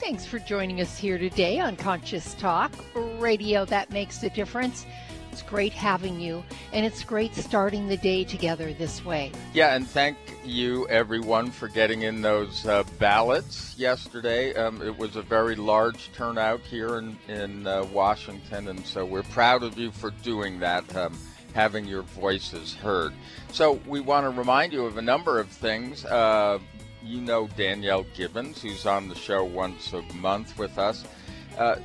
Thanks for joining us here today on Conscious Talk, radio that makes a difference. It's great having you, and it's great starting the day together this way. Yeah, and thank you everyone for getting in those uh, ballots yesterday. Um, it was a very large turnout here in, in uh, Washington, and so we're proud of you for doing that. Um, having your voices heard. So, we want to remind you of a number of things. Uh, you know Danielle Gibbons, who's on the show once a month with us. Uh,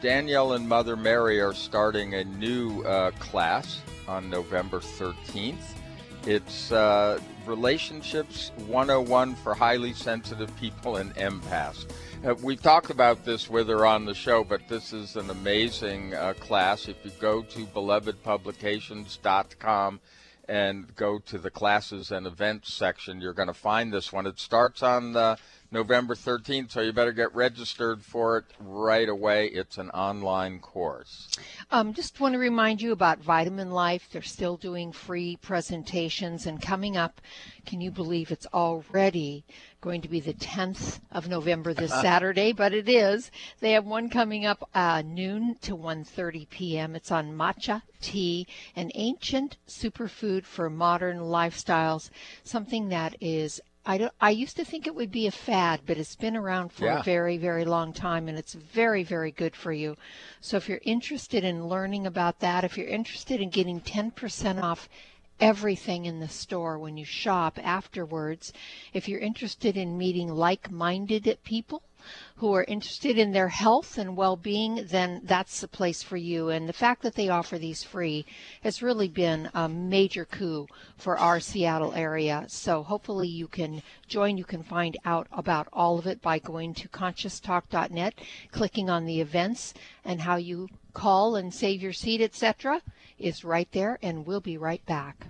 Danielle and Mother Mary are starting a new uh, class on November 13th. It's uh, Relationships 101 for Highly Sensitive People and Empaths. Uh, we talked about this with her on the show, but this is an amazing uh, class. If you go to belovedpublications.com and go to the classes and events section, you're going to find this one. It starts on uh, November 13th, so you better get registered for it right away. It's an online course. Um, just want to remind you about Vitamin Life. They're still doing free presentations and coming up. Can you believe it's already going to be the 10th of November this Saturday? But it is. They have one coming up uh, noon to 1:30 p.m. It's on matcha tea, an ancient superfood for modern lifestyles. Something that is I don't. I used to think it would be a fad, but it's been around for Yeah. a very, very long time, and it's very, very good for you. So if you're interested in learning about that, if you're interested in getting 10% off everything in the store when you shop afterwards, if you're interested in meeting like-minded people who are interested in their health and well-being, then that's the place for you. And the fact that they offer these free has really been a major coup for our Seattle area. So hopefully you can join. You can find out about all of it by going to conscioustalk.net, clicking on the events, and how you call and save your seat, etc., is right there. And we'll be right back.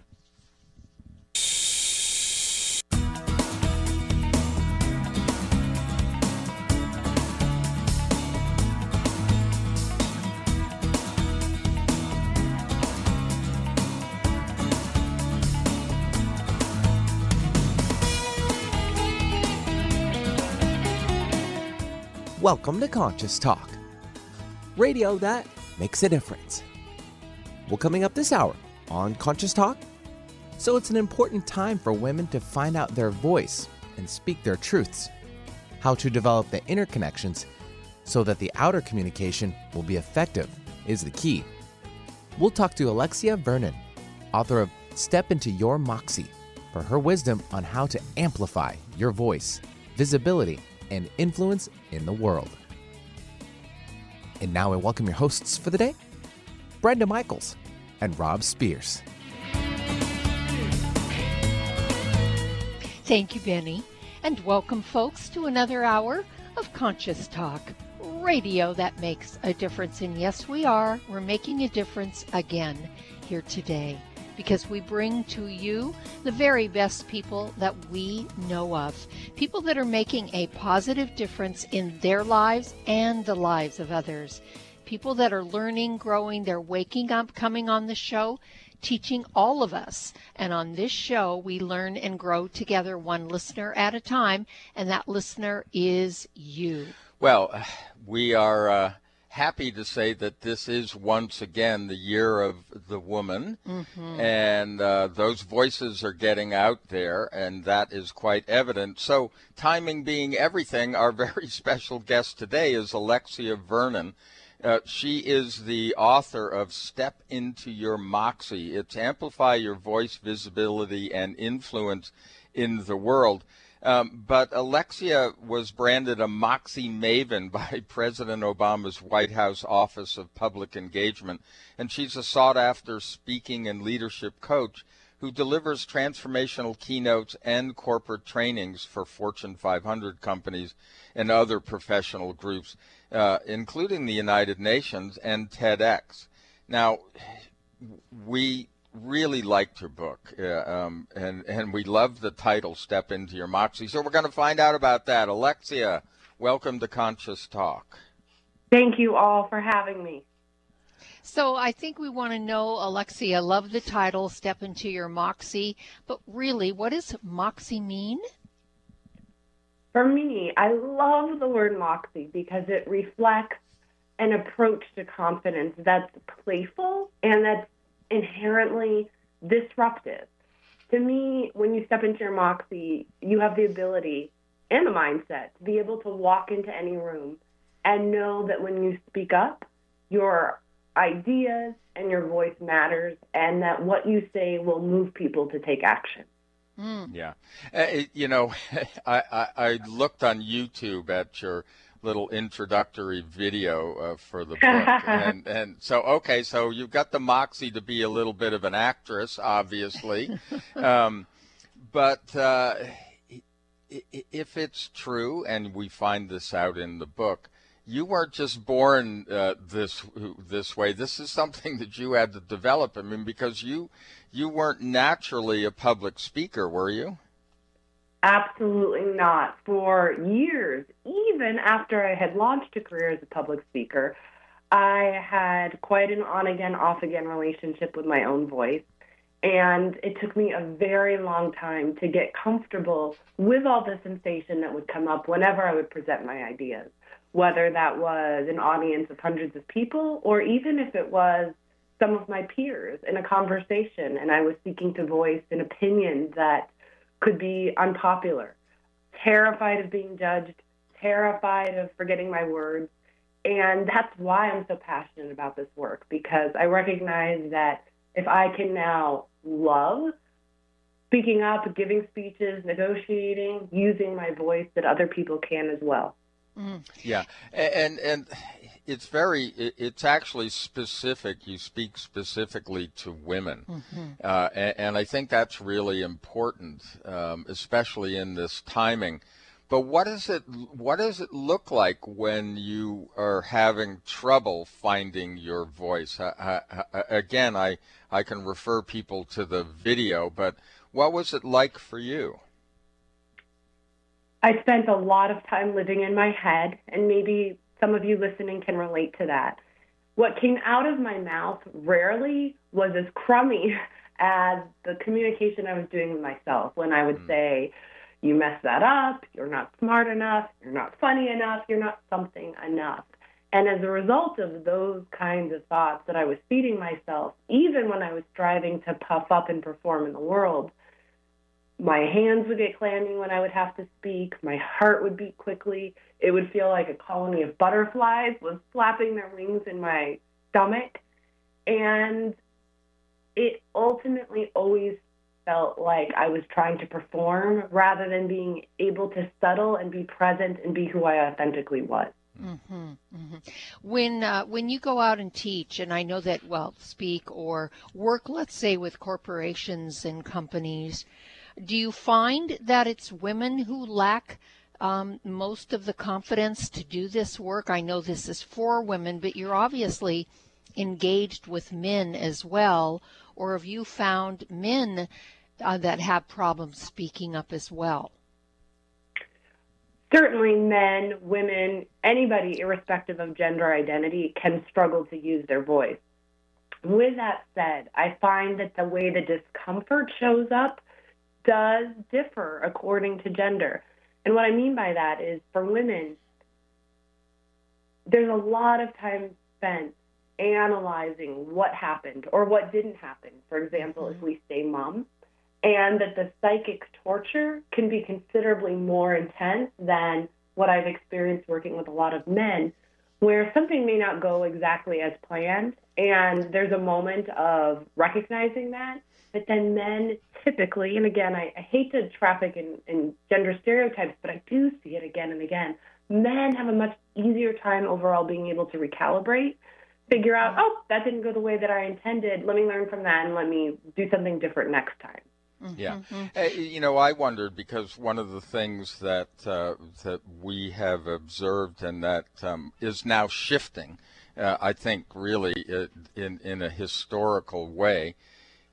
Welcome to Conscious Talk, radio that makes a difference. Well, coming up this hour on Conscious Talk, so it's an important time for women to find out their voice and speak their truths, how to develop the inner connections so that the outer communication will be effective is the key. We'll talk to Alexia Vernon, author of Step Into Your Moxie, for her wisdom on how to amplify your voice, visibility, and influence in the world. And now I welcome your hosts for the day, Brenda Michaels and Rob Spears. Thank you, Benny. And welcome, folks, to another hour of Conscious Talk, radio that makes a difference. And yes, we are. We're making a difference again here today because we bring to you the very best people that we know of. People that are making a positive difference in their lives and the lives of others. People that are learning, growing, they're waking up, coming on the show teaching all of us. And on this show, we learn and grow together one listener at a time, and that listener is you. Well, we are uh, happy to say that this is once again the year of the woman, and uh, those voices are getting out there, and that is quite evident. So, timing being everything, our very special guest today is Alexia Vernon. Uh, she is the author of Step Into Your Moxie. It's amplify your voice, visibility, and influence in the world. Um, but Alexia was branded a Moxie Maven by President Obama's White House Office of Public Engagement, and she's a sought after speaking and leadership coach who delivers transformational keynotes and corporate trainings for Fortune 500 companies and other professional groups, uh, including the United Nations and TEDx. Now, we really liked your book, uh, um, and and we love the title "Step Into Your Moxie." So we're going to find out about that. Alexia, welcome to Conscious Talk. Thank you all for having me. So I think we want to know, Alexia, love the title, Step Into Your Moxie, but really, what does Moxie mean? For me, I love the word Moxie because it reflects an approach to confidence that's playful and that's inherently disruptive. To me, when you step into your Moxie, you have the ability and the mindset to be able to walk into any room and know that when you speak up, your ideas and your voice matters, and that what you say will move people to take action. Mm. Yeah, uh, you know, I, I, I looked on YouTube at your little introductory video uh, for the book, and and so okay, so you've got the moxie to be a little bit of an actress, obviously, um, but. Uh, if it's true, and we find this out in the book, you weren't just born uh, this this way. This is something that you had to develop. I mean, because you you weren't naturally a public speaker, were you? Absolutely not. For years, even after I had launched a career as a public speaker, I had quite an on again, off again relationship with my own voice. And it took me a very long time to get comfortable with all the sensation that would come up whenever I would present my ideas whether that was an audience of hundreds of people or even if it was some of my peers in a conversation and I was seeking to voice an opinion that could be unpopular, terrified of being judged, terrified of forgetting my words. And that's why I'm so passionate about this work because I recognize that if I can now love speaking up, giving speeches, negotiating, using my voice, that other people can as well. Mm. Yeah, and and it's very it's actually specific. You speak specifically to women, mm-hmm. uh, and, and, I think that's really important, um, especially in this timing. But what does it what does it look like when you are having trouble finding your voice? again, I I can refer people to the video, but what was it like for you? I spent a lot of time living in my head, and maybe some of you listening can relate to that. What came out of my mouth rarely was as crummy as the communication I was doing with myself when I would mm. say, You messed that up, you're not smart enough, you're not funny enough, you're not something enough. And as a result of those kinds of thoughts that I was feeding myself, even when I was striving to puff up and perform in the world, my hands would get clammy when I would have to speak. My heart would beat quickly. It would feel like a colony of butterflies was flapping their wings in my stomach. And it ultimately always felt like I was trying to perform rather than being able to settle and be present and be who I authentically was. Mm-hmm, mm-hmm. When uh, when you go out and teach, and I know that well, speak or work, let's say with corporations and companies, do you find that it's women who lack um, most of the confidence to do this work? I know this is for women, but you're obviously engaged with men as well. Or have you found men uh, that have problems speaking up as well? Certainly, men, women, anybody, irrespective of gender identity, can struggle to use their voice. With that said, I find that the way the discomfort shows up does differ according to gender. And what I mean by that is for women, there's a lot of time spent analyzing what happened or what didn't happen. For example, mm-hmm. if we say mom, and that the psychic torture can be considerably more intense than what I've experienced working with a lot of men, where something may not go exactly as planned, and there's a moment of recognizing that but then men typically, and again, I, I hate to traffic in, in gender stereotypes, but I do see it again and again. Men have a much easier time overall being able to recalibrate figure out, oh, that didn't go the way that I intended. Let me learn from that and let me do something different next time. Mm-hmm. Yeah, uh, you know, I wondered because one of the things that uh, that we have observed and that um, is now shifting, uh, I think, really uh, in in a historical way,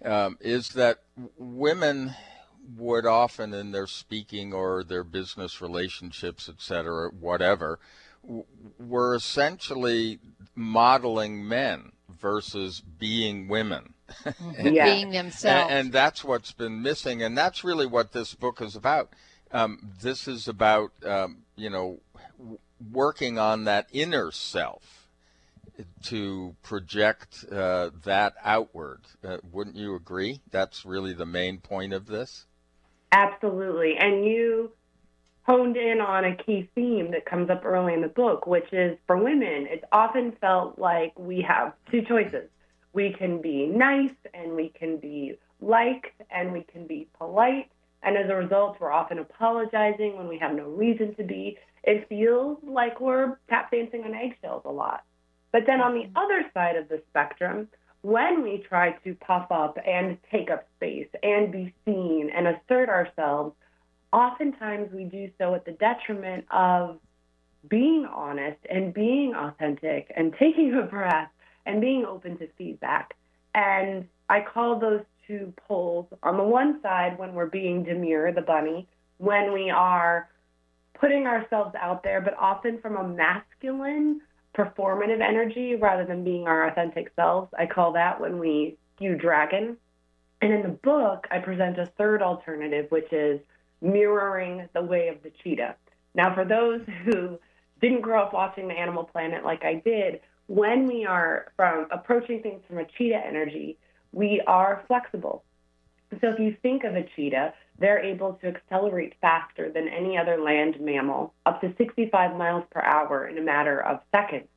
um, is that women would often in their speaking or their business relationships, et cetera, whatever, were essentially modeling men versus being women. and, yeah. Being themselves. And, and, that's what's been missing. And that's really what this book is about. Um, this is about, um, you know, working on that inner self to project uh, that outward. Uh, wouldn't you agree? That's really the main point of this. Absolutely. And you honed in on a key theme that comes up early in the book, which is for women, it's often felt like we have two choices. We can be nice and we can be liked and we can be polite. And as a result, we're often apologizing when we have no reason to be. It feels like we're tap dancing on eggshells a lot. But then on the other side of the spectrum, when we try to puff up and take up space and be seen and assert ourselves, oftentimes we do so at the detriment of being honest and being authentic and taking a breath and being open to feedback. And I call those two poles on the one side when we're being demure, the bunny, when we are putting ourselves out there, but often from a masculine performative energy rather than being our authentic selves. I call that when we skew dragon. And in the book, I present a third alternative, which is mirroring the way of the cheetah. Now, for those who didn't grow up watching the Animal Planet like I did, when we are from approaching things from a cheetah energy, we are flexible. So if you think of a cheetah, they're able to accelerate faster than any other land mammal, up to 65 miles per hour in a matter of seconds.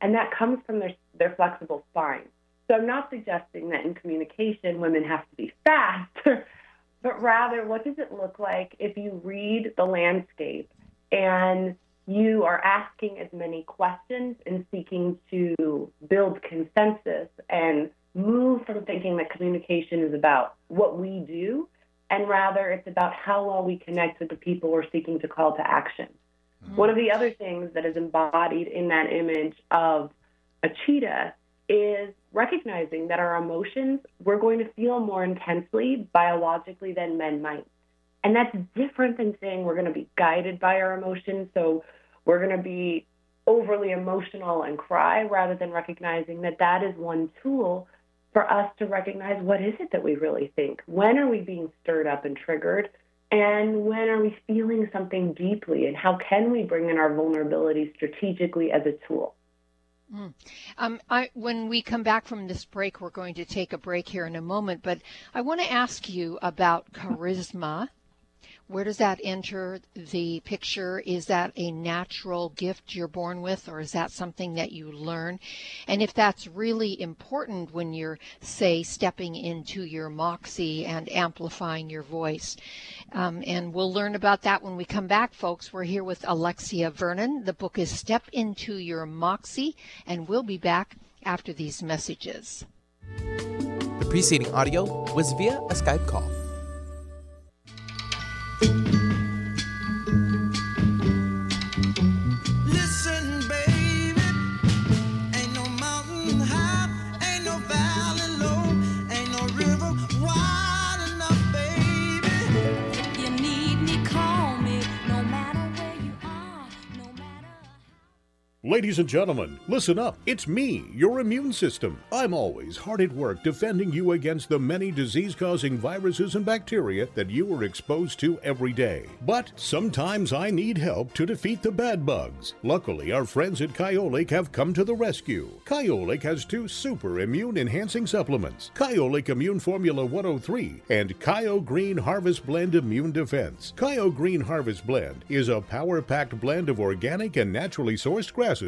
And that comes from their, their flexible spine. So I'm not suggesting that in communication women have to be fast, but rather what does it look like if you read the landscape and you are asking as many questions and seeking to build consensus and move from thinking that communication is about what we do and rather it's about how well we connect with the people we're seeking to call to action. Mm-hmm. One of the other things that is embodied in that image of a cheetah is recognizing that our emotions we're going to feel more intensely biologically than men might. And that's different than saying we're going to be guided by our emotions. So we're going to be overly emotional and cry rather than recognizing that that is one tool for us to recognize what is it that we really think? When are we being stirred up and triggered? And when are we feeling something deeply? And how can we bring in our vulnerability strategically as a tool? Mm. Um, I, when we come back from this break, we're going to take a break here in a moment, but I want to ask you about charisma where does that enter the picture? Is that a natural gift you're born with, or is that something that you learn? And if that's really important when you're, say, stepping into your moxie and amplifying your voice. Um, and we'll learn about that when we come back, folks. We're here with Alexia Vernon. The book is Step Into Your Moxie, and we'll be back after these messages. The preceding audio was via a Skype call. Ladies and gentlemen, listen up. It's me, your immune system. I'm always hard at work defending you against the many disease causing viruses and bacteria that you are exposed to every day. But sometimes I need help to defeat the bad bugs. Luckily, our friends at Kyolic have come to the rescue. Kyolic has two super immune enhancing supplements Kyolic Immune Formula 103 and Kyo Green Harvest Blend Immune Defense. Kyo Green Harvest Blend is a power packed blend of organic and naturally sourced grass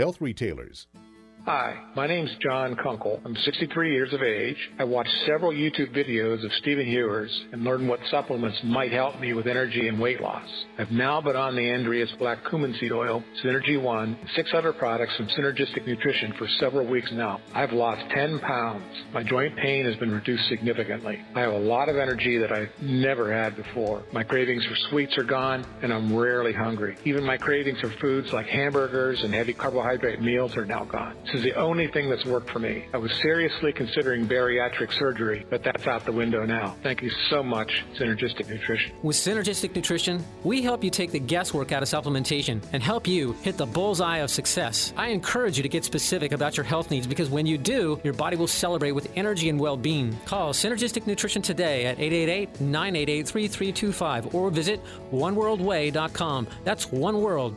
health retailers. Hi, my name's John Kunkel. I'm 63 years of age. I watched several YouTube videos of Stephen Hewers and learned what supplements might help me with energy and weight loss. I've now been on the Andreas Black Cumin Seed Oil, Synergy One, six other products from Synergistic Nutrition for several weeks now. I've lost 10 pounds. My joint pain has been reduced significantly. I have a lot of energy that I've never had before. My cravings for sweets are gone, and I'm rarely hungry. Even my cravings for foods like hamburgers and heavy carbohydrate meals are now gone. Is the only thing that's worked for me. I was seriously considering bariatric surgery, but that's out the window now. Thank you so much, Synergistic Nutrition. With Synergistic Nutrition, we help you take the guesswork out of supplementation and help you hit the bullseye of success. I encourage you to get specific about your health needs because when you do, your body will celebrate with energy and well being. Call Synergistic Nutrition today at 888 988 3325 or visit oneworldway.com. That's oneworld,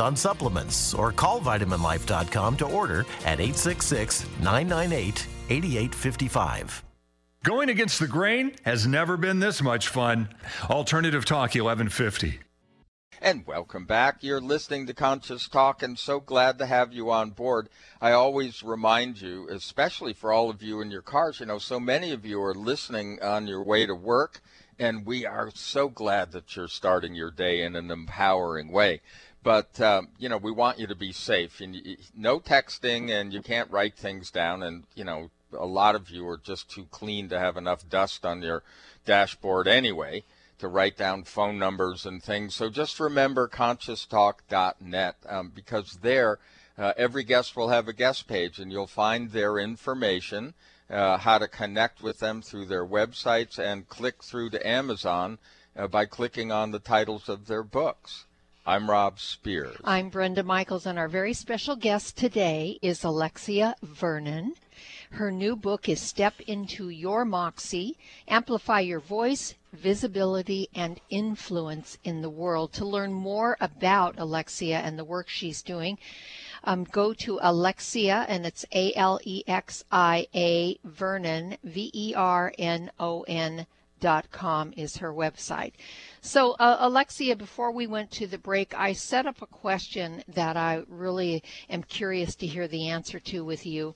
on supplements or call vitaminlife.com to order at 866 998 8855. Going against the grain has never been this much fun. Alternative Talk 1150. And welcome back. You're listening to Conscious Talk, and so glad to have you on board. I always remind you, especially for all of you in your cars, you know, so many of you are listening on your way to work and we are so glad that you're starting your day in an empowering way. But um, you know, we want you to be safe, and you, no texting, and you can't write things down, and you know, a lot of you are just too clean to have enough dust on your dashboard anyway to write down phone numbers and things. So just remember conscioustalk.net um, because there, uh, every guest will have a guest page, and you'll find their information uh, how to connect with them through their websites and click through to Amazon uh, by clicking on the titles of their books. I'm Rob Spears. I'm Brenda Michaels, and our very special guest today is Alexia Vernon. Her new book is Step into Your Moxie Amplify Your Voice, Visibility, and Influence in the World. To learn more about Alexia and the work she's doing, um, go to Alexia, and it's A L E X I A Vernon, V E R N O N dot com is her website. So, uh, Alexia, before we went to the break, I set up a question that I really am curious to hear the answer to with you.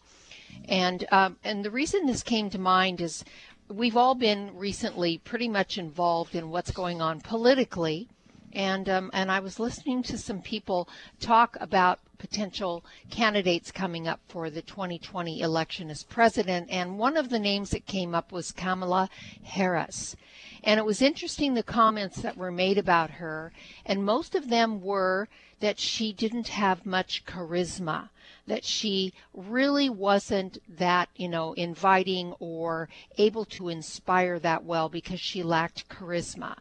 And um, and the reason this came to mind is we've all been recently pretty much involved in what's going on politically and um, and I was listening to some people talk about potential candidates coming up for the 2020 election as president, and one of the names that came up was Kamala Harris. And it was interesting the comments that were made about her, and most of them were that she didn't have much charisma, that she really wasn't that, you know, inviting or able to inspire that well because she lacked charisma.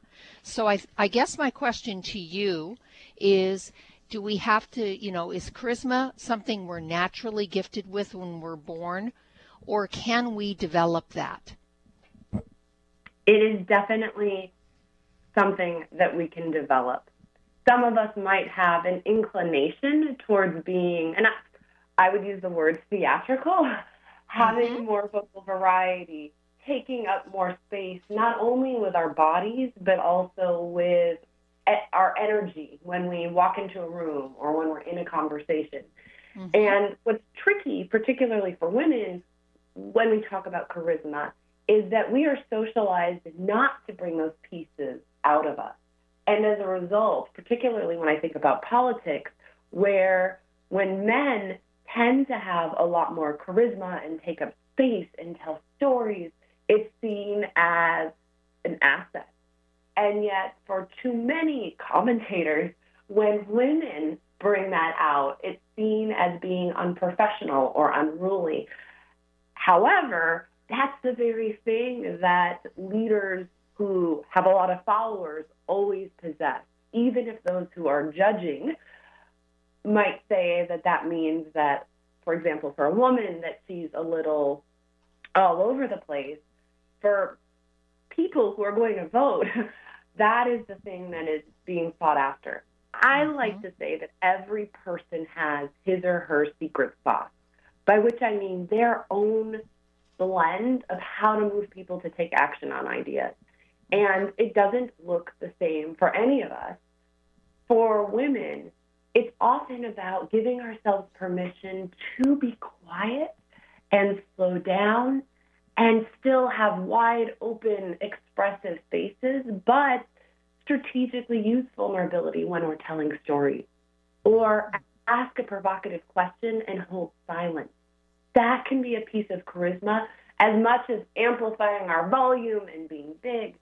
So I, I guess my question to you is do we have to, you know, is charisma something we're naturally gifted with when we're born, or can we develop that? It is definitely something that we can develop. Some of us might have an inclination towards being, and I, I would use the word theatrical, having mm-hmm. more vocal variety, taking up more space, not only with our bodies, but also with our energy when we walk into a room or when we're in a conversation. Mm-hmm. And what's tricky, particularly for women, when we talk about charisma, is that we are socialized not to bring those pieces out of us. And as a result, particularly when I think about politics, where when men tend to have a lot more charisma and take up space and tell stories it's seen as an asset. And yet, for too many commentators, when women bring that out, it's seen as being unprofessional or unruly. However, that's the very thing that leaders who have a lot of followers always possess, even if those who are judging might say that that means that, for example, for a woman that she's a little all over the place, for people who are going to vote, that is the thing that is being sought after. I mm-hmm. like to say that every person has his or her secret sauce, by which I mean their own blend of how to move people to take action on ideas. And it doesn't look the same for any of us. For women, it's often about giving ourselves permission to be quiet and slow down and still have wide open, expressive faces, but strategically use vulnerability when we're telling stories. Or ask a provocative question and hold silence. That can be a piece of charisma as much as amplifying our volume and being big.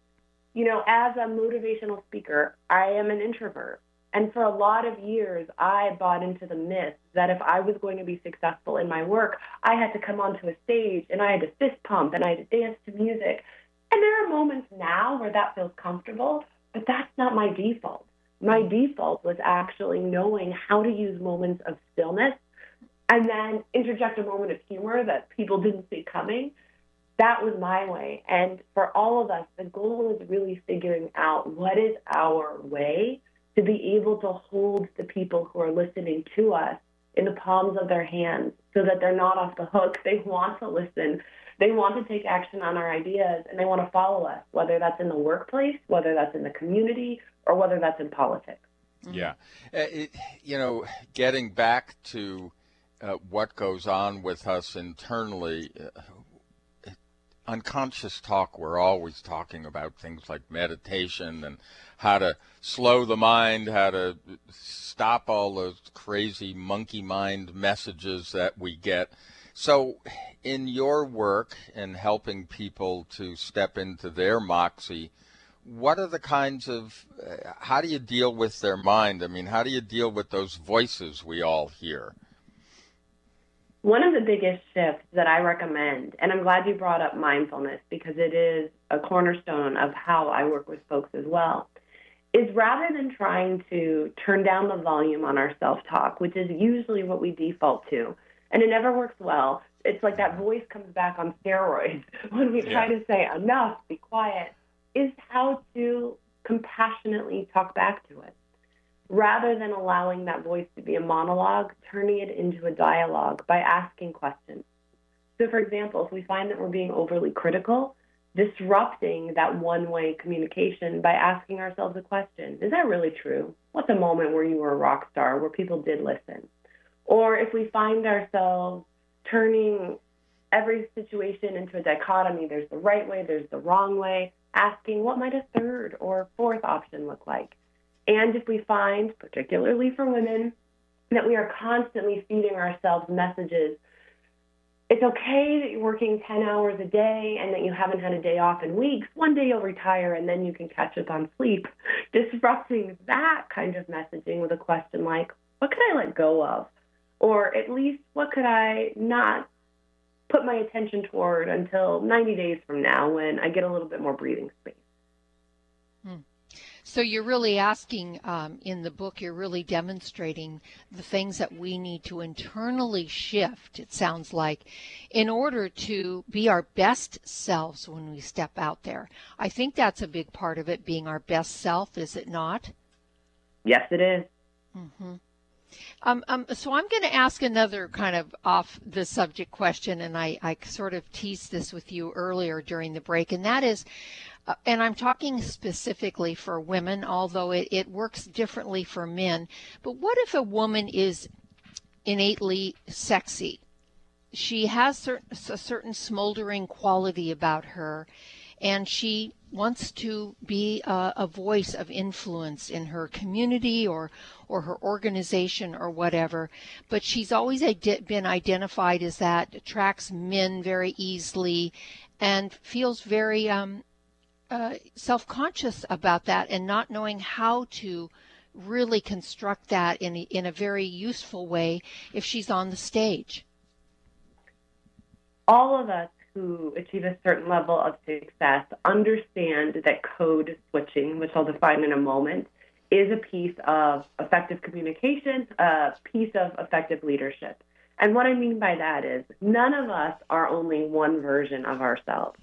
You know, as a motivational speaker, I am an introvert. And for a lot of years, I bought into the myth that if I was going to be successful in my work, I had to come onto a stage and I had to fist pump and I had to dance to music. And there are moments now where that feels comfortable, but that's not my default. My mm-hmm. default was actually knowing how to use moments of stillness and then interject a moment of humor that people didn't see coming. That was my way. And for all of us, the goal is really figuring out what is our way to be able to hold the people who are listening to us in the palms of their hands so that they're not off the hook. They want to listen. They want to take action on our ideas and they want to follow us, whether that's in the workplace, whether that's in the community, or whether that's in politics. Mm-hmm. Yeah. Uh, it, you know, getting back to uh, what goes on with us internally, uh, on Conscious Talk, we're always talking about things like meditation and how to slow the mind, how to stop all those crazy monkey mind messages that we get. So, in your work in helping people to step into their moxie, what are the kinds of, uh, how do you deal with their mind? I mean, how do you deal with those voices we all hear? One of the biggest shifts that I recommend, and I'm glad you brought up mindfulness because it is a cornerstone of how I work with folks as well, is rather than trying to turn down the volume on our self talk, which is usually what we default to, and it never works well. It's like that voice comes back on steroids when we yeah. try to say, enough, be quiet, is how to compassionately talk back to it rather than allowing that voice to be a monologue, turning it into a dialogue by asking questions. So, for example, if we find that we're being overly critical, disrupting that one way communication by asking ourselves a question Is that really true? What's a moment where you were a rock star, where people did listen? Or if we find ourselves turning every situation into a dichotomy, there's the right way, there's the wrong way, asking what might a third or fourth option look like? And if we find, particularly for women, that we are constantly feeding ourselves messages it's okay that you're working 10 hours a day and that you haven't had a day off in weeks. One day you'll retire and then you can catch up on sleep. Disrupting that kind of messaging with a question like, what could I let go of? Or at least, what could I not put my attention toward until 90 days from now when I get a little bit more breathing space? So you're really asking um, in the book, you're really demonstrating the things that we need to internally shift, it sounds like, in order to be our best selves when we step out there. I think that's a big part of it, being our best self, is it not? Yes, it is. Mm-hmm. Um, um, so I'm going to ask another kind of off the subject question, and I, I sort of teased this with you earlier during the break, and that is uh, and I'm talking specifically for women, although it, it works differently for men. But what if a woman is innately sexy? She has a certain smoldering quality about her, and she wants to be a, a, voice of influence in her community or or her organization or whatever but she's always ide- been identified as that attracts men very easily and feels very um, uh, self conscious about that and not knowing how to really construct that in in a very useful way if she's on the stage. All of us who achieve a certain level of success understand that code switching, which I'll define in a moment, is a piece of effective communication, a piece of effective leadership. And what I mean by that is none of us are only one version of ourselves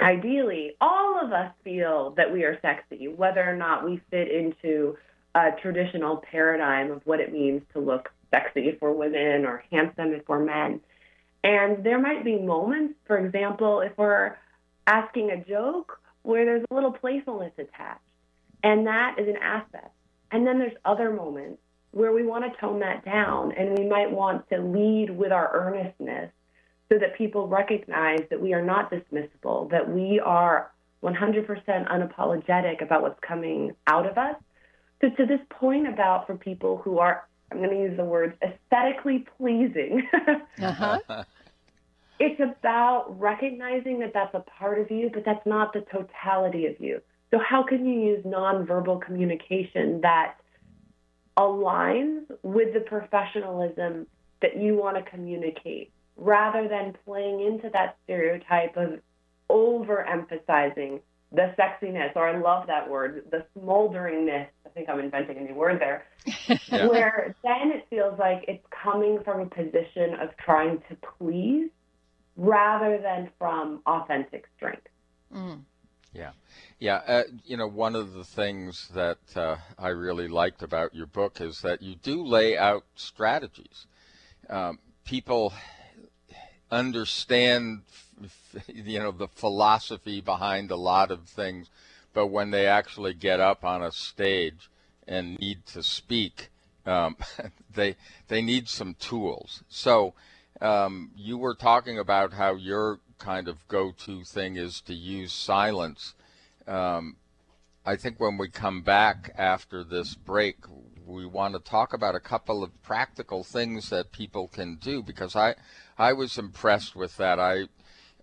ideally, all of us feel that we are sexy, whether or not we fit into a traditional paradigm of what it means to look sexy for women or handsome we're men. And there might be moments, for example, if we're asking a joke where there's a little playfulness attached, and that is an asset. And then there's other moments where we want to tone that down and we might want to lead with our earnestness so that people recognize that we are not dismissible, that we are 100% unapologetic about what's coming out of us. So, to this point about for people who are, I'm going to use the words aesthetically pleasing, uh-huh. it's about recognizing that that's a part of you, but that's not the totality of you. So, how can you use nonverbal communication that aligns with the professionalism that you want to communicate? Rather than playing into that stereotype of overemphasizing the sexiness, or I love that word, the smolderingness. I think I'm inventing a new word there. yeah. Where then it feels like it's coming from a position of trying to please rather than from authentic strength. Mm. Yeah. Yeah. Uh, you know, one of the things that uh, I really liked about your book is that you do lay out strategies. Um, people understand you know the philosophy behind a lot of things but when they actually get up on a stage and need to speak um, they they need some tools. So um, you were talking about how your kind of go-to thing is to use silence. Um, I think when we come back after this break we want to talk about a couple of practical things that people can do because I I was impressed with that. I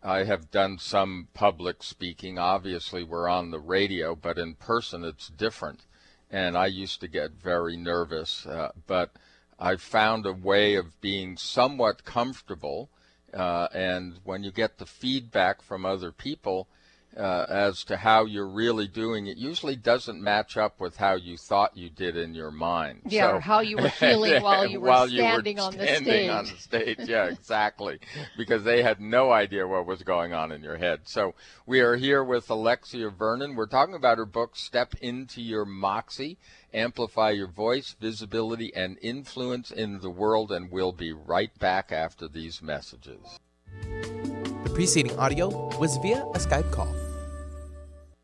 I have done some public speaking. Obviously, we're on the radio, but in person it's different. And I used to get very nervous, uh, but I found a way of being somewhat comfortable. Uh, and when you get the feedback from other people, uh, as to how you're really doing, it usually doesn't match up with how you thought you did in your mind. Yeah, so, or how you were feeling while you were while standing, you were on, the standing on the stage. Yeah, exactly. because they had no idea what was going on in your head. So we are here with Alexia Vernon. We're talking about her book, Step Into Your Moxie. amplify your voice, visibility, and influence in the world. And we'll be right back after these messages. The preceding audio was via a Skype call.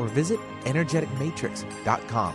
or visit energeticmatrix.com.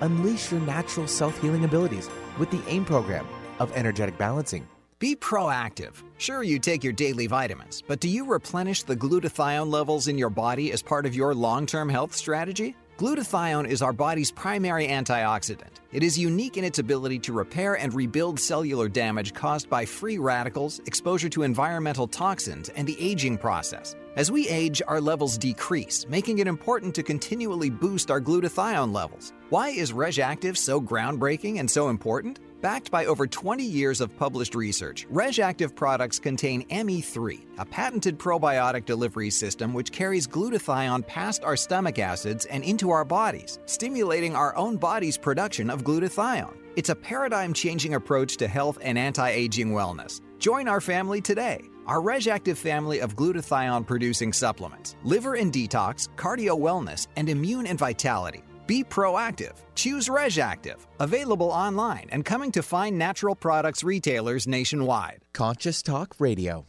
Unleash your natural self healing abilities with the AIM program of energetic balancing. Be proactive. Sure, you take your daily vitamins, but do you replenish the glutathione levels in your body as part of your long term health strategy? Glutathione is our body's primary antioxidant. It is unique in its ability to repair and rebuild cellular damage caused by free radicals, exposure to environmental toxins, and the aging process. As we age, our levels decrease, making it important to continually boost our glutathione levels. Why is Reg'Activ so groundbreaking and so important? Backed by over 20 years of published research, Reg'Activ products contain ME3, a patented probiotic delivery system which carries glutathione past our stomach acids and into our bodies, stimulating our own body's production of glutathione. It's a paradigm changing approach to health and anti aging wellness. Join our family today. Our Reg'Activ family of glutathione producing supplements, liver and detox, cardio wellness, and immune and vitality. Be proactive. Choose Reg'Activ. Available online and coming to fine natural products retailers nationwide. Conscious Talk Radio.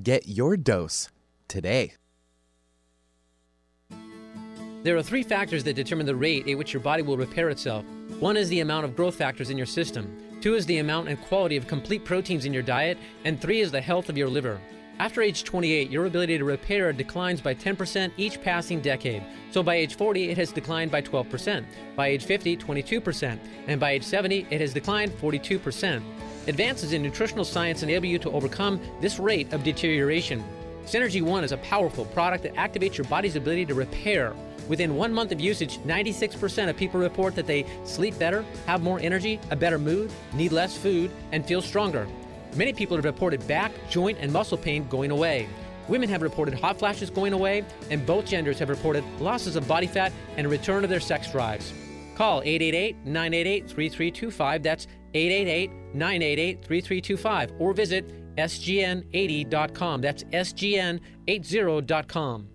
Get your dose today. There are three factors that determine the rate at which your body will repair itself. One is the amount of growth factors in your system, two is the amount and quality of complete proteins in your diet, and three is the health of your liver. After age 28, your ability to repair declines by 10% each passing decade. So by age 40, it has declined by 12%. By age 50, 22%. And by age 70, it has declined 42%. Advances in nutritional science enable you to overcome this rate of deterioration. Synergy One is a powerful product that activates your body's ability to repair. Within one month of usage, 96% of people report that they sleep better, have more energy, a better mood, need less food, and feel stronger. Many people have reported back, joint, and muscle pain going away. Women have reported hot flashes going away, and both genders have reported losses of body fat and a return of their sex drives. Call 888 988 3325. That's 888 988 3325. Or visit sgn80.com. That's sgn80.com.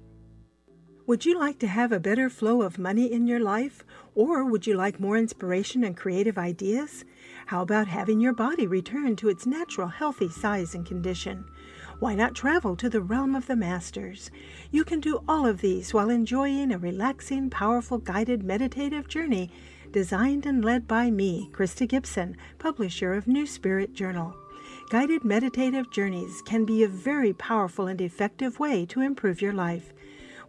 Would you like to have a better flow of money in your life? Or would you like more inspiration and creative ideas? How about having your body return to its natural healthy size and condition? Why not travel to the realm of the masters? You can do all of these while enjoying a relaxing, powerful, guided meditative journey designed and led by me, Krista Gibson, publisher of New Spirit Journal. Guided meditative journeys can be a very powerful and effective way to improve your life.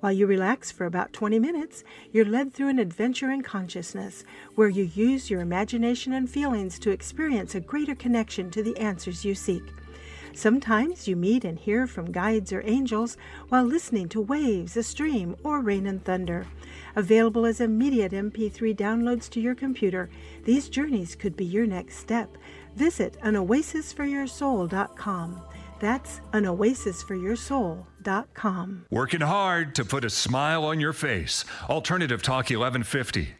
While you relax for about 20 minutes, you're led through an adventure in consciousness where you use your imagination and feelings to experience a greater connection to the answers you seek. Sometimes you meet and hear from guides or angels while listening to waves, a stream, or rain and thunder. Available as immediate MP3 downloads to your computer, these journeys could be your next step. Visit anoasisforyoursoul.com. That's anoasisforyoursoul.com. Working hard to put a smile on your face. Alternative Talk 1150.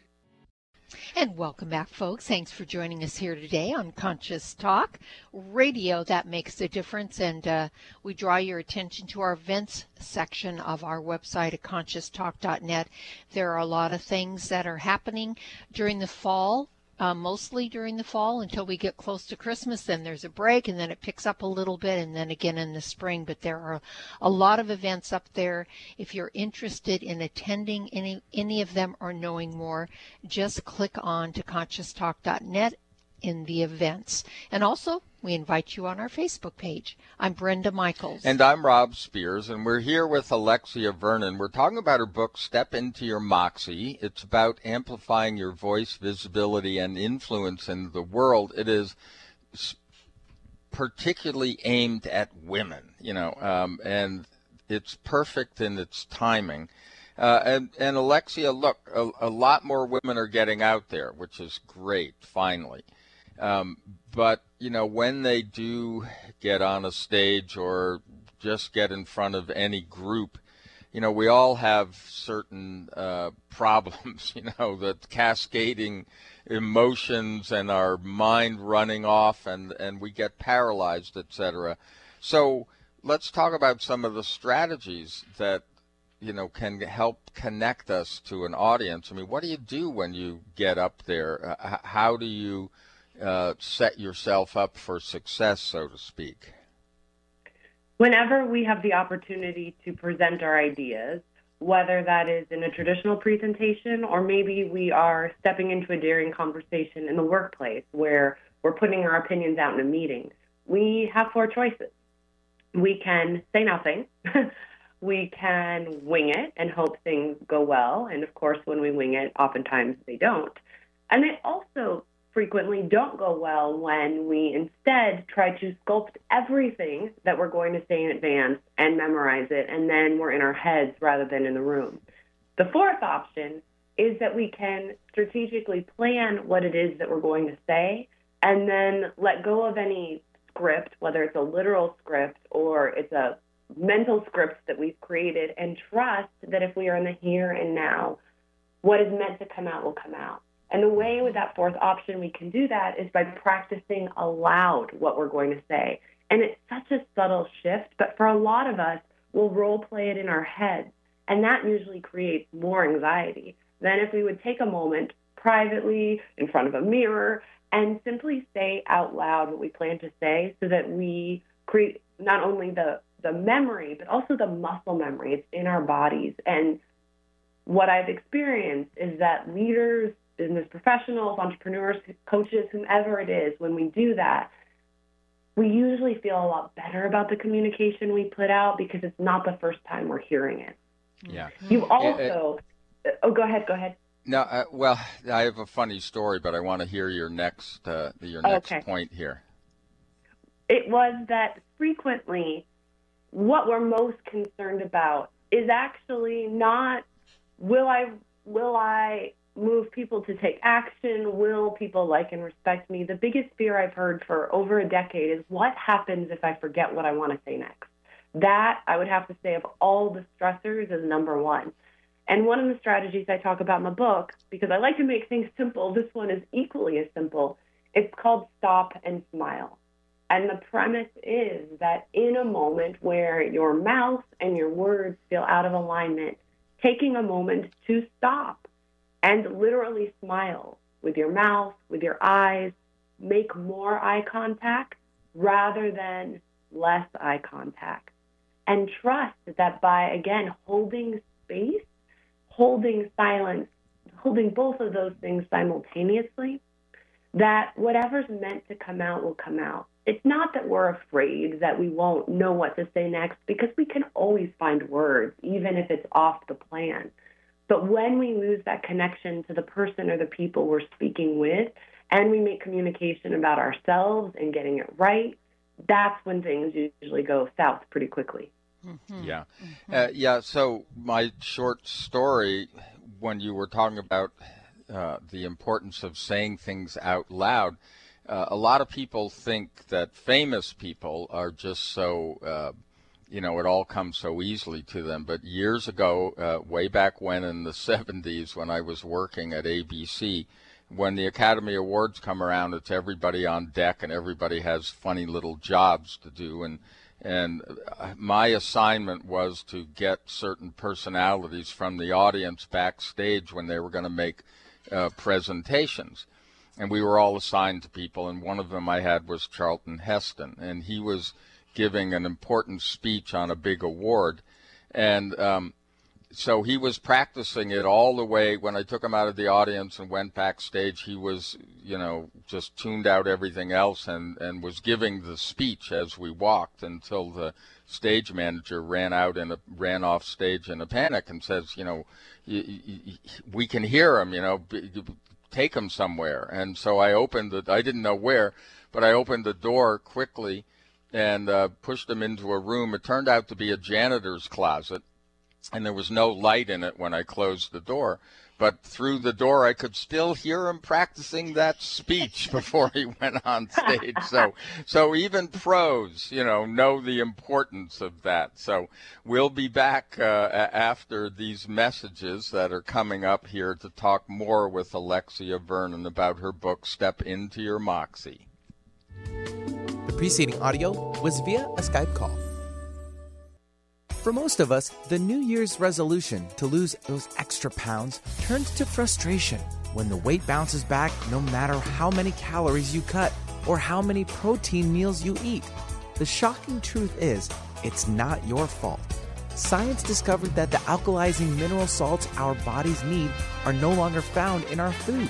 And welcome back, folks. Thanks for joining us here today on Conscious Talk Radio. That makes a difference. And uh, we draw your attention to our events section of our website at conscioustalk.net. There are a lot of things that are happening during the fall uh, mostly during the fall until we get close to Christmas. Then there's a break, and then it picks up a little bit, and then again in the spring. But there are a lot of events up there. If you're interested in attending any any of them or knowing more, just click on to conscioustalk.net in the events. And also, we invite you on our Facebook page. I'm Brenda Michaels. And I'm Rob Spears, and we're here with Alexia Vernon. We're talking about her book, Step Into Your Moxie. It's about amplifying your voice, visibility, and influence in the world. It is particularly aimed at women, you know, um, and it's perfect in its timing. Uh, and, and Alexia, look, a, a, lot more women are getting out there, which is great, finally. Um, but, you know, when they do get on a stage or just get in front of any group, you know, we all have certain uh, problems, you know, the cascading emotions and our mind running off and, and we get paralyzed, etc. So let's talk about some of the strategies that you know can help connect us to an audience. I mean, what do you do when you get up there? Uh, how do you uh, set yourself up for success, so to speak? Whenever we have the opportunity to present our ideas, whether that is in a traditional presentation or maybe we are stepping into a daring conversation in the workplace where we're putting our opinions out in a meeting, we have four choices. We can say nothing. we can wing it and hope things go well. And of course, when we wing it, oftentimes they don't. And they also frequently don't go well when we instead try to sculpt everything that we're going to say in advance and memorize it, and then we're in our heads rather than in the room. The fourth option is that we can strategically plan what it is that we're going to say and then let go of any script, whether it's a literal script or it's a mental script that we've created and trust that if we are in the here and now, what is meant to come out will come out. And the way with that fourth option we can do that is by practicing aloud what we're going to say. And it's such a subtle shift, but for a lot of us, we'll role play it in our heads. And that usually creates more anxiety than if we would take a moment privately in front of a mirror and simply say out loud what we plan to say so that we create not only the the memory, but also the muscle memory. It's in our bodies. And what I've experienced is that leaders, business professionals, entrepreneurs, coaches, whomever it is, when we do that, we usually feel a lot better about the communication we put out because it's not the first time we're hearing it. Yeah. You also, uh, oh, go ahead, go ahead. No, uh, well, I have a funny story, but I want to hear your next uh, your next okay. point here. It was that frequently what we're most concerned about is actually not will I will I move people to take action? Will people like and respect me? The biggest fear I've heard for over a decade is what happens if I forget what I want to say next? That I would have to say of all the stressors is number one. And one of the strategies I talk about in the book, because I like to make things simple, this one is equally as simple. It's called Stop and Smile. And the premise is that in a moment where your mouth and your words feel out of alignment, taking a moment to stop and literally smile with your mouth, with your eyes, make more eye contact rather than less eye contact. And trust that by, again, holding space, holding silence, holding both of those things simultaneously, that whatever's meant to come out will come out it's not that we're afraid that we won't know what to say next because we can always find words, even if it's off the plan. But when we lose that connection to the person or the people we're speaking with, and we make communication about ourselves and getting it right, that's when things usually go south pretty quickly. Mm-hmm. Yeah. Mm-hmm. Uh, yeah. So, my short story, when you were talking about uh, the importance of saying things out loud, uh, a lot of people think that famous people are just so, uh, you know, it all comes so easily to them. But years ago, uh, way back when in the 70s, when I was working at ABC, when the Academy Awards come around, it's everybody on deck and everybody has funny little jobs to do. And and uh, my assignment was to get certain personalities from the audience backstage when they were going to make uh, presentations and we were all assigned to people, and one of them I had was Charlton Heston, and he was giving an important speech on a big award, and um, so he was practicing it all the way when I took him out of the audience and went backstage. He was, you know, just tuned out everything else and, and was giving the speech as we walked until the stage manager ran out and ran off stage in a panic and says, you know, we can hear him, you know, take him somewhere. And so I opened the, I didn't know where, but I opened the door quickly and uh, pushed him into a room. It turned out to be a janitor's closet and there was no light in it when I closed the door. But through the door, I could still hear him practicing that speech before he went on stage. So, so even pros, you know, know the importance of that. So we'll be back uh, after these messages that are coming up here to talk more with Alexia Vernon about her book, Step Into Your Moxie. Preceding audio was via a Skype call. For most of us, the New Year's resolution to lose those extra pounds turns to frustration when the weight bounces back no matter how many calories you cut or how many protein meals you eat. The shocking truth is, it's not your fault. Science discovered that the alkalizing mineral salts our bodies need are no longer found in our food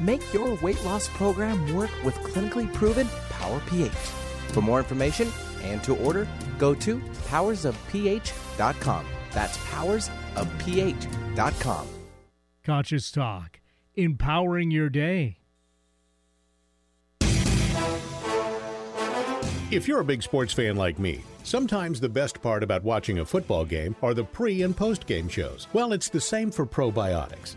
Make your weight loss program work with clinically proven Power pH. For more information and to order, go to powersofph.com. That's powersofph.com. Conscious Talk, empowering your day. If you're a big sports fan like me, sometimes the best part about watching a football game are the pre and post game shows. Well, it's the same for probiotics.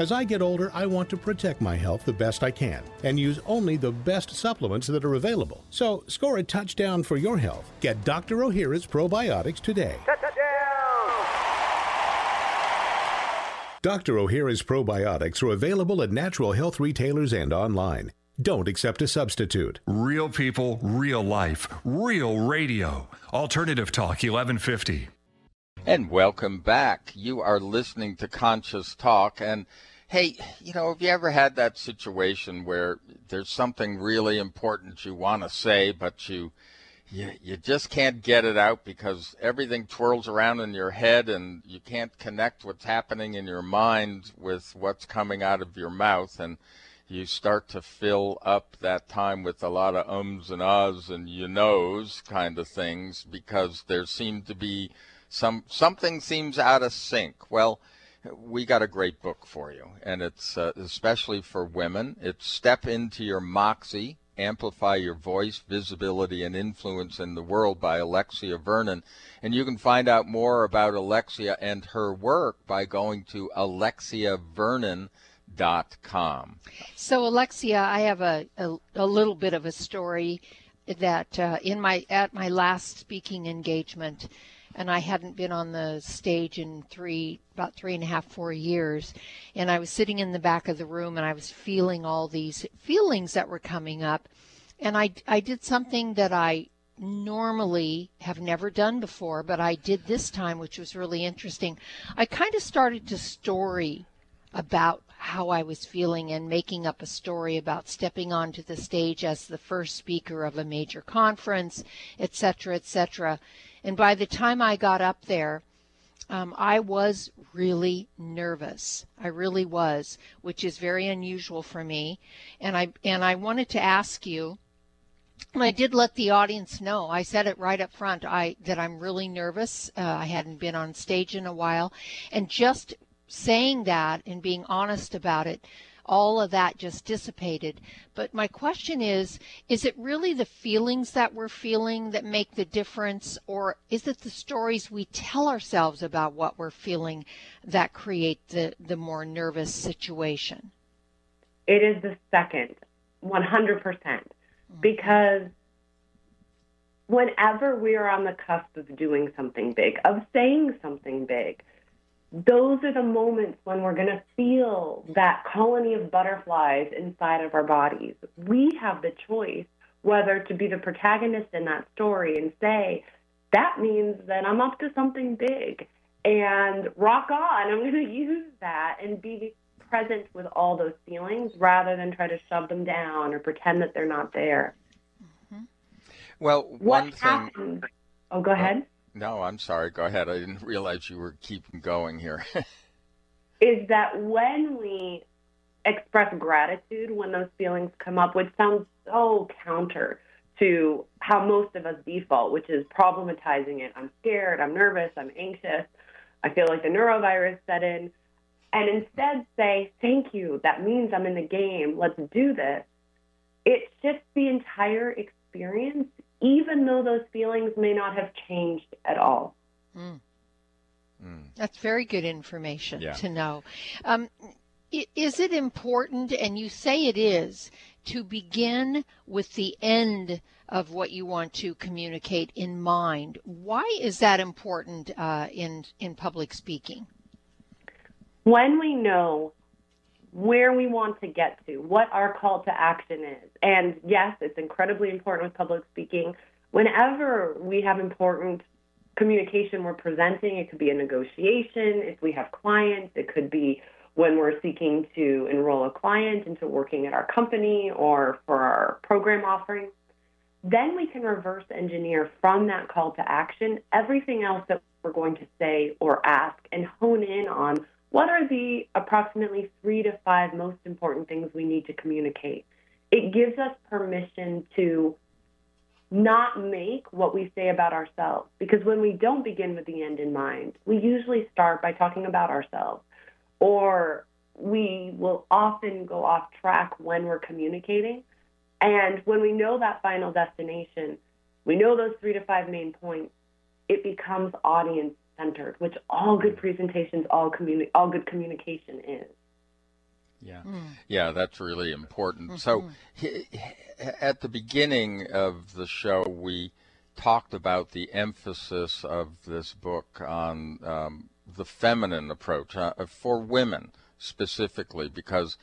As I get older, I want to protect my health the best I can and use only the best supplements that are available. So score a touchdown for your health. Get Dr. Ohhira's probiotics today. Dr. Ohhira's probiotics are available at natural health retailers and online. Don't accept a substitute. Real people, real life, real radio. Alternative Talk 1150. And welcome back. You are listening to Conscious Talk and Hey, you know, have you ever had that situation where there's something really important you want to say, but you, you you just can't get it out because everything twirls around in your head and you can't connect what's happening in your mind with what's coming out of your mouth and you start to fill up that time with a lot of ums and ahs and you knows kind of things because there seem to be some something seems out of sync. Well, we got a great book for you, and it's uh, especially for women. It's Step Into Your Moxie, Amplify Your Voice, Visibility, and Influence in the World by Alexia Vernon. And you can find out more about Alexia and her work by going to alexiavernon.com. So, Alexia, I have a, a, a little bit of a story that uh, in my at my last speaking engagement, and I hadn't been on the stage in three, about three and a half, four years. And I was sitting in the back of the room and I was feeling all these feelings that were coming up. And I, I did something that I normally have never done before, but I did this time, which was really interesting. I kind of started to story about how I was feeling and making up a story about stepping onto the stage as the first speaker of a major conference, etc., etc. And by the time I got up there, um, I was really nervous. I really was, which is very unusual for me. And I and I wanted to ask you. And I did let the audience know. I said it right up front. I that I'm really nervous. Uh, I hadn't been on stage in a while, and just saying that and being honest about it, all of that just dissipated. But my question is is it really the feelings that we're feeling that make the difference, or is it the stories we tell ourselves about what we're feeling that create the, the more nervous situation? It is the second, 100%. percent hmm. Because whenever we are on the cusp of doing something big, of saying something big, those are the moments when we're going to feel that colony of butterflies inside of our bodies. We have the choice whether to be the protagonist in that story and say, that means that I'm up to something big and rock on. I'm going to use that and be present with all those feelings rather than try to shove them down or pretend that they're not there. Mm-hmm. Well, what one thing. Happens, oh, go ahead. No, I'm sorry. Go ahead. I didn't realize you were keeping going here. is that when we express gratitude when those feelings come up, which sounds so counter to how most of us default, which is problematizing it. I'm scared, I'm nervous, I'm anxious, I feel like the norovirus set in. And instead say, thank you, that means I'm in the game, let's do this. It shifts the entire experience even though those feelings may not have changed at all. Mm. Mm. That's very good information yeah. to know. Um, is it important, and you say it is, to begin with the end of what you want to communicate in mind? Why is that important uh, in in public speaking? When we know where we want to get to, what our call to action is. And yes, it's incredibly important with public speaking. Whenever we have important communication we're presenting, it could be a negotiation. If we have clients, it could be when we're seeking to enroll a client into working at our company or for our program offering. Then we can reverse engineer from that call to action everything else that we're going to say or ask and hone in on what are the approximately three to five most important things we need to communicate? It gives us permission to not make what we say about ourselves. Because when we don't begin with the end in mind, we usually start by talking about ourselves. Or we will often go off track when we're communicating. And when we know that final destination, we know those three to five main points, it becomes audience centered, which all good presentations, all communi- all good communication is. Yeah, mm. yeah, that's really important. Mm-hmm. So, at the beginning of the show, we talked about the emphasis of this book on um, the feminine approach uh, for women specifically, because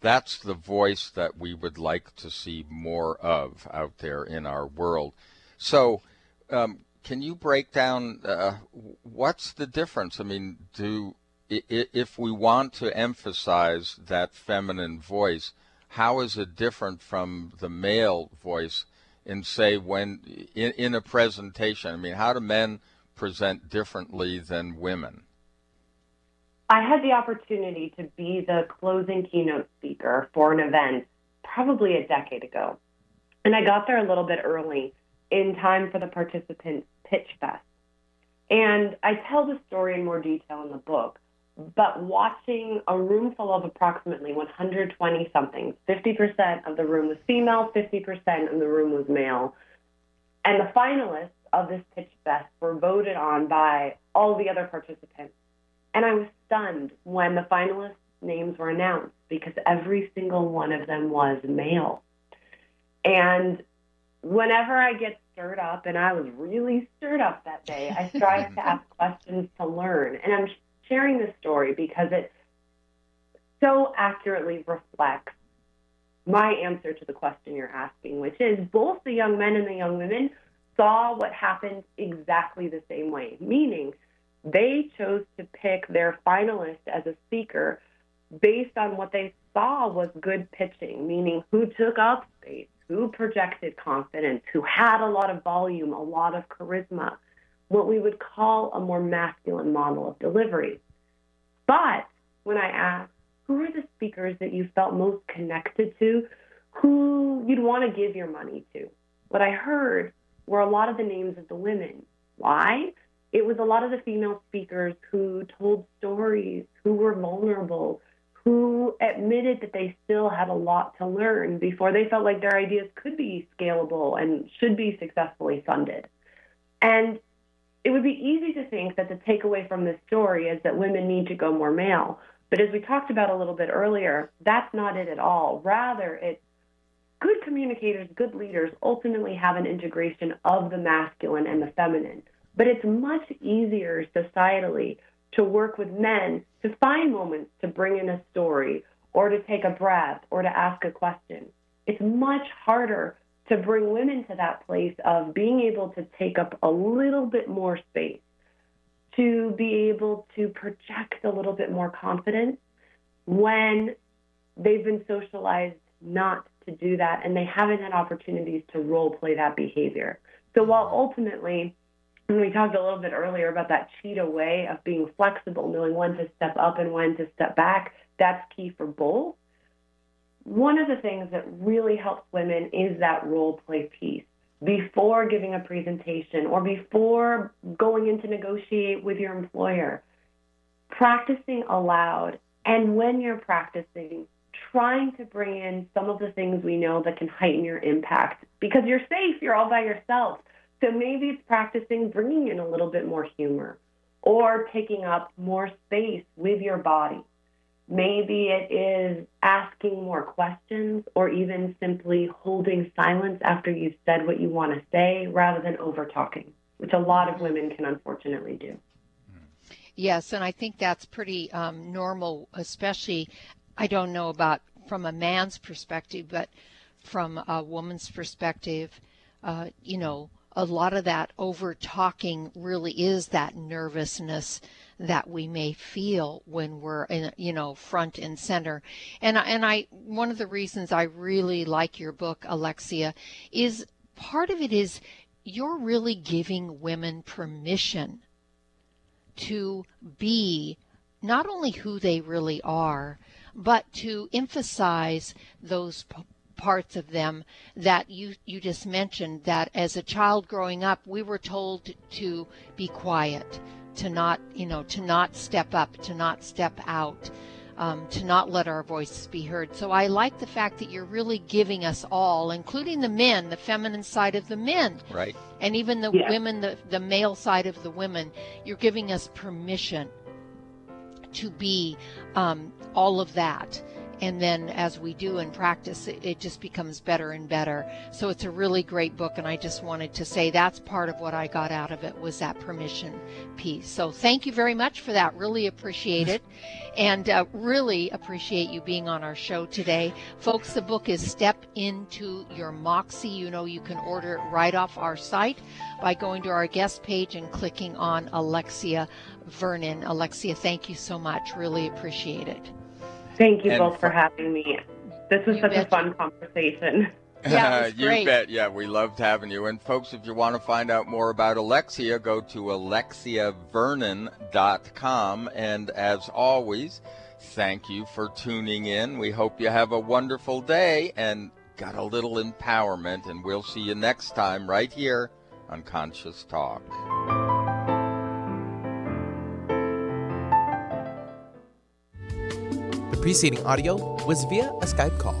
that's the voice that we would like to see more of out there in our world. So, um, can you break down uh, what's the difference? I mean, do if we want to emphasize that feminine voice, how is it different from the male voice in say when in, in a presentation? I mean, how do men present differently than women? I had the opportunity to be the closing keynote speaker for an event probably a decade ago. And I got there a little bit early in time for the participants pitch fest. And I tell the story in more detail in the book, but watching a room full of approximately 120 somethings, 50% of the room was female, 50% of the room was male. And the finalists of this pitch fest were voted on by all the other participants. And I was stunned when the finalists' names were announced because every single one of them was male. And whenever I get stirred up, and I was really stirred up that day. I strive to ask questions to learn. And I'm sharing this story because it so accurately reflects my answer to the question you're asking, which is both the young men and the young women saw what happened exactly the same way, meaning they chose to pick their finalist as a speaker based on what they saw was good pitching, meaning who took up space, who projected confidence, who had a lot of volume, a lot of charisma, what we would call a more masculine model of delivery. But when I asked, who are the speakers that you felt most connected to, who you'd want to give your money to? What I heard were a lot of the names of the women. Why? it was a lot of the female speakers who told stories, who were vulnerable, who admitted that they still had a lot to learn before they felt like their ideas could be scalable and should be successfully funded. And it would be easy to think that the takeaway from this story is that women need to go more male. But as we talked about a little bit earlier, that's not it at all. Rather, it's good communicators, good leaders ultimately have an integration of the masculine and the feminine. But it's much easier societally to work with men to find moments to bring in a story or to take a breath or to ask a question. It's much harder to bring women to that place of being able to take up a little bit more space, to be able to project a little bit more confidence when they've been socialized not to do that and they haven't had opportunities to role play that behavior. So while ultimately, when we talked a little bit earlier about that cheetah way of being flexible, knowing when to step up and when to step back, that's key for both. One of the things that really helps women is that role play piece. Before giving a presentation or before going in to negotiate with your employer, practicing aloud. And when you're practicing, trying to bring in some of the things we know that can heighten your impact because you're safe, you're all by yourself. So maybe it's practicing bringing in a little bit more humor or taking up more space with your body. Maybe it is asking more questions or even simply holding silence after you've said what you want to say rather than over talking, which a lot of women can unfortunately do. Yes, and I think that's pretty um, normal, especially I don't know about from a man's perspective, but from a woman's perspective, uh, you know, a lot of that over talking really is that nervousness that we may feel when we're in, you know, front and center. And and I one of the reasons I really like your book, Alexia, is part of it is you're really giving women permission to be not only who they really are, but to emphasize those parts of them that you you just mentioned that as a child growing up we were told to be quiet to not you know to not step up to not step out um, to not let our voices be heard so i like the fact that you're really giving us all including the men the feminine side of the men right and even the yeah. women the, the male side of the women you're giving us permission to be um, all of that. And then as we do in practice, it, it, just becomes better and better. So it's a really great book. And I just wanted to say that's part of what I got out of it was that permission piece. So thank you very much for that. Really appreciate it. And uh, really appreciate you being on our show today. Folks, the book is Step Into Your Moxie. You know, you can order it right off our site by going to our guest page and clicking on Alexia Vernon. Alexia, thank you so much. Really appreciate it. Thank you and both for, having me. This was such a fun conversation. Yeah, you great. bet. Yeah, we loved having you. And folks, if you want to find out more about Alexia, go to alexiavernon.com. And as always, thank you for tuning in. We hope you have a wonderful day and got a little empowerment. And we'll see you next time right here on Conscious Talk. Preceding audio was via a Skype call.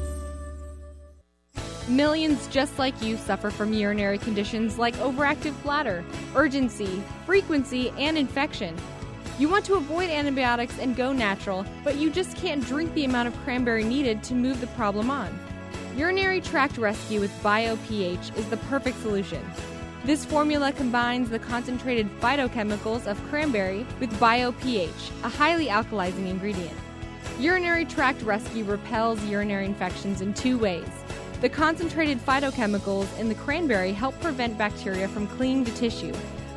Millions just like you suffer from urinary conditions like overactive bladder, urgency, frequency, and infection. You want to avoid antibiotics and go natural, but you just can't drink the amount of cranberry needed to move the problem on. Urinary tract rescue with BioPH is the perfect solution. This formula combines the concentrated phytochemicals of cranberry with BioPH, a highly alkalizing ingredient. Urinary tract rescue repels urinary infections in two ways. The concentrated phytochemicals in the cranberry help prevent bacteria from clinging to tissue,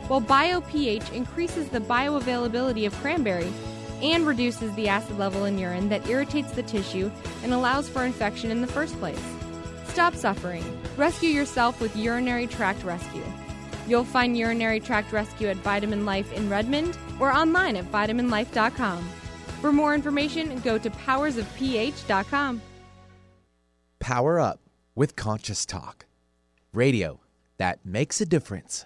while BioPH increases the bioavailability of cranberry and reduces the acid level in urine that irritates the tissue and allows for infection in the first place. Stop suffering. Rescue yourself with Urinary Tract Rescue. You'll find Urinary Tract Rescue at Vitamin Life in Redmond or online at vitaminlife.com. For more information, go to powersofph.com. Power up with Conscious Talk. Radio that makes a difference.